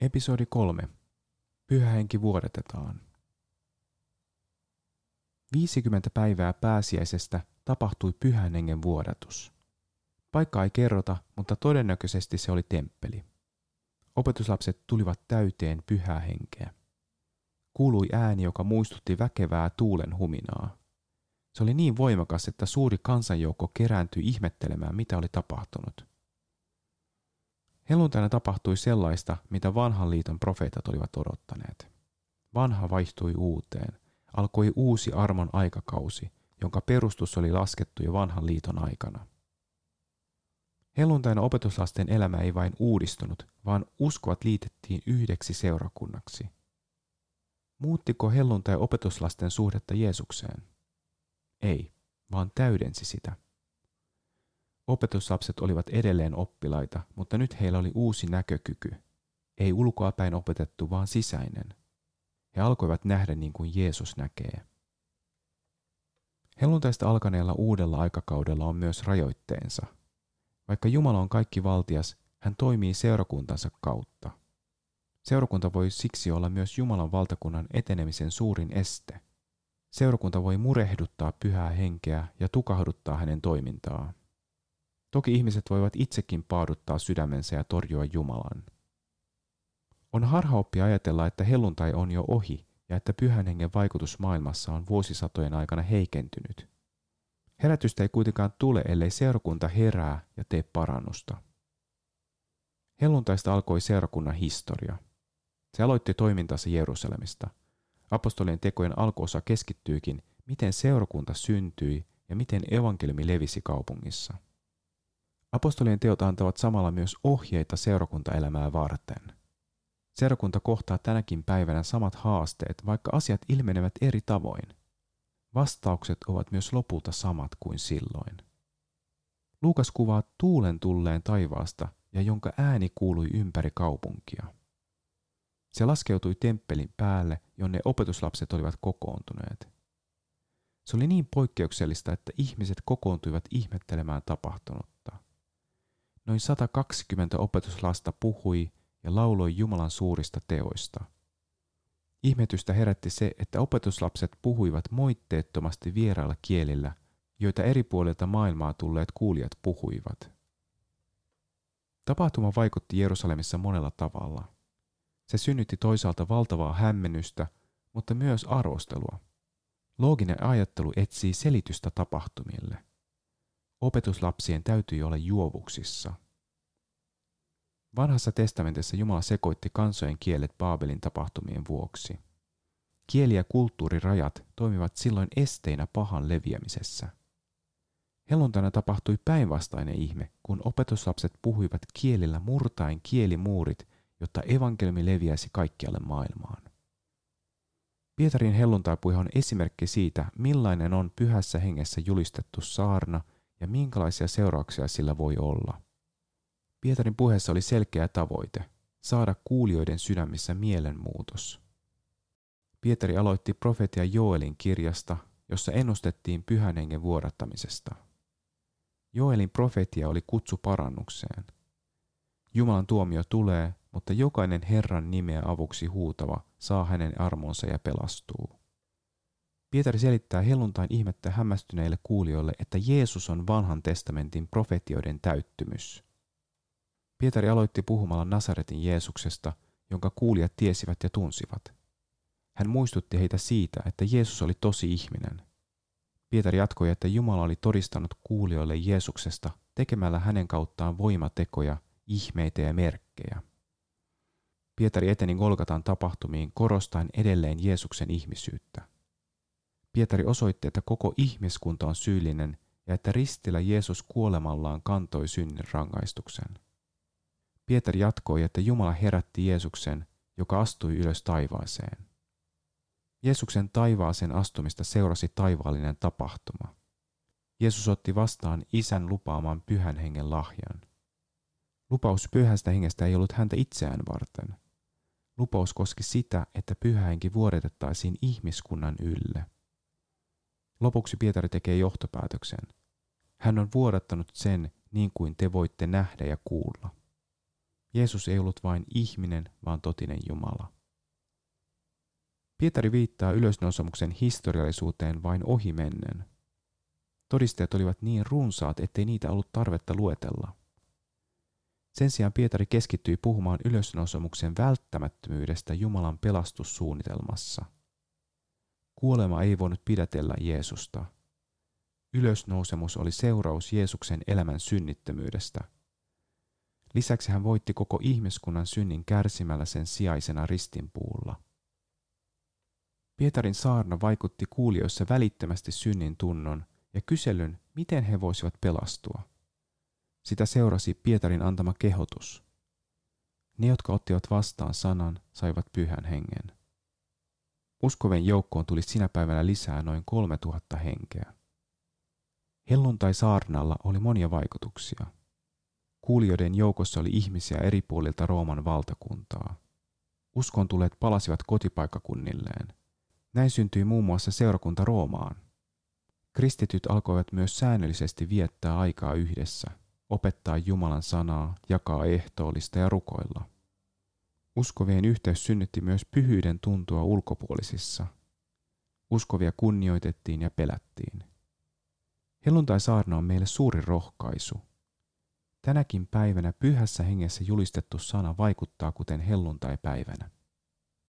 Episodi 3. Pyhä henki vuodetetaan. 50 päivää pääsiäisestä tapahtui pyhän hengen vuodatus. Paikka ei kerrota, mutta todennäköisesti se oli temppeli. Opetuslapset tulivat täyteen pyhää henkeä. Kuului ääni, joka muistutti väkevää tuulen huminaa. Se oli niin voimakas, että suuri kansanjoukko kerääntyi ihmettelemään, mitä oli tapahtunut. Helluntaina tapahtui sellaista, mitä vanhan liiton profeetat olivat odottaneet. Vanha vaihtui uuteen. Alkoi uusi armon aikakausi, jonka perustus oli laskettu jo vanhan liiton aikana. Helluntaina opetuslasten elämä ei vain uudistunut, vaan uskovat liitettiin yhdeksi seurakunnaksi. Muuttiko helluntai opetuslasten suhdetta Jeesukseen? Ei, vaan täydensi sitä. Opetuslapset olivat edelleen oppilaita, mutta nyt heillä oli uusi näkökyky. Ei ulkoapäin opetettu, vaan sisäinen. He alkoivat nähdä niin kuin Jeesus näkee. Helluntaista alkaneella uudella aikakaudella on myös rajoitteensa. Vaikka Jumala on kaikki valtias, hän toimii seurakuntansa kautta. Seurakunta voi siksi olla myös Jumalan valtakunnan etenemisen suurin este. Seurakunta voi murehduttaa pyhää henkeä ja tukahduttaa hänen toimintaa. Toki ihmiset voivat itsekin paaduttaa sydämensä ja torjua Jumalan. On harhaoppi ajatella, että helluntai on jo ohi ja että pyhän hengen vaikutus maailmassa on vuosisatojen aikana heikentynyt. Herätystä ei kuitenkaan tule, ellei seurakunta herää ja tee parannusta. Helluntaista alkoi seurakunnan historia. Se aloitti toimintansa Jerusalemista. Apostolien tekojen alkuosa keskittyykin, miten seurakunta syntyi ja miten evankeliumi levisi kaupungissa. Apostolien teot antavat samalla myös ohjeita seurakuntaelämää varten. Seurakunta kohtaa tänäkin päivänä samat haasteet, vaikka asiat ilmenevät eri tavoin. Vastaukset ovat myös lopulta samat kuin silloin. Luukas kuvaa tuulen tulleen taivaasta ja jonka ääni kuului ympäri kaupunkia. Se laskeutui temppelin päälle, jonne opetuslapset olivat kokoontuneet. Se oli niin poikkeuksellista, että ihmiset kokoontuivat ihmettelemään tapahtunutta. Noin 120 opetuslasta puhui ja lauloi Jumalan suurista teoista. Ihmetystä herätti se, että opetuslapset puhuivat moitteettomasti vierailla kielillä, joita eri puolilta maailmaa tulleet kuulijat puhuivat. Tapahtuma vaikutti Jerusalemissa monella tavalla. Se synnytti toisaalta valtavaa hämmennystä, mutta myös arvostelua. Looginen ajattelu etsii selitystä tapahtumille – Opetuslapsien täytyi olla juovuksissa. Vanhassa testamentissa Jumala sekoitti kansojen kielet Baabelin tapahtumien vuoksi. Kieli- ja kulttuurirajat toimivat silloin esteinä pahan leviämisessä. Helluntaina tapahtui päinvastainen ihme, kun opetuslapset puhuivat kielillä murtaen kielimuurit, jotta evankeliumi leviäisi kaikkialle maailmaan. Pietarin helluntaipuhe on esimerkki siitä, millainen on pyhässä hengessä julistettu saarna – ja minkälaisia seurauksia sillä voi olla. Pietarin puheessa oli selkeä tavoite, saada kuulijoiden sydämissä mielenmuutos. Pietari aloitti profetia Joelin kirjasta, jossa ennustettiin pyhän hengen vuodattamisesta. Joelin profetia oli kutsu parannukseen. Jumalan tuomio tulee, mutta jokainen Herran nimeä avuksi huutava saa hänen armonsa ja pelastuu. Pietari selittää helluntain ihmettä hämmästyneille kuulijoille, että Jeesus on vanhan testamentin profetioiden täyttymys. Pietari aloitti puhumalla Nasaretin Jeesuksesta, jonka kuulijat tiesivät ja tunsivat. Hän muistutti heitä siitä, että Jeesus oli tosi ihminen. Pietari jatkoi, että Jumala oli todistanut kuulijoille Jeesuksesta tekemällä hänen kauttaan voimatekoja, ihmeitä ja merkkejä. Pietari eteni Golgatan tapahtumiin korostaen edelleen Jeesuksen ihmisyyttä. Pietari osoitti, että koko ihmiskunta on syyllinen ja että ristillä Jeesus kuolemallaan kantoi synnin rangaistuksen. Pietari jatkoi, että Jumala herätti Jeesuksen, joka astui ylös taivaaseen. Jeesuksen taivaaseen astumista seurasi taivaallinen tapahtuma. Jeesus otti vastaan isän lupaaman pyhän hengen lahjan. Lupaus pyhästä hengestä ei ollut häntä itseään varten. Lupaus koski sitä, että pyhä henki vuodetettaisiin ihmiskunnan ylle. Lopuksi Pietari tekee johtopäätöksen. Hän on vuodattanut sen niin kuin te voitte nähdä ja kuulla. Jeesus ei ollut vain ihminen, vaan totinen Jumala. Pietari viittaa ylösnousemuksen historiallisuuteen vain ohimennen. Todisteet olivat niin runsaat, ettei niitä ollut tarvetta luetella. Sen sijaan Pietari keskittyi puhumaan ylösnousemuksen välttämättömyydestä Jumalan pelastussuunnitelmassa. Kuolema ei voinut pidätellä Jeesusta. Ylösnousemus oli seuraus Jeesuksen elämän synnittömyydestä. Lisäksi hän voitti koko ihmiskunnan synnin kärsimällä sen sijaisena ristinpuulla. Pietarin saarna vaikutti kuulijoissa välittömästi synnin tunnon ja kyselyn, miten he voisivat pelastua. Sitä seurasi Pietarin antama kehotus. Ne, jotka ottivat vastaan sanan, saivat pyhän hengen. Uskoven joukkoon tuli sinä päivänä lisää noin 3000 henkeä. Helluntai saarnalla oli monia vaikutuksia. Kuulijoiden joukossa oli ihmisiä eri puolilta Rooman valtakuntaa. Uskon tulleet palasivat kotipaikkakunnilleen. Näin syntyi muun muassa seurakunta Roomaan. Kristityt alkoivat myös säännöllisesti viettää aikaa yhdessä, opettaa Jumalan sanaa, jakaa ehtoollista ja rukoilla. Uskovien yhteys synnytti myös pyhyyden tuntua ulkopuolisissa. Uskovia kunnioitettiin ja pelättiin. Helluntai-saarna on meille suuri rohkaisu. Tänäkin päivänä pyhässä hengessä julistettu sana vaikuttaa kuten helluntai-päivänä.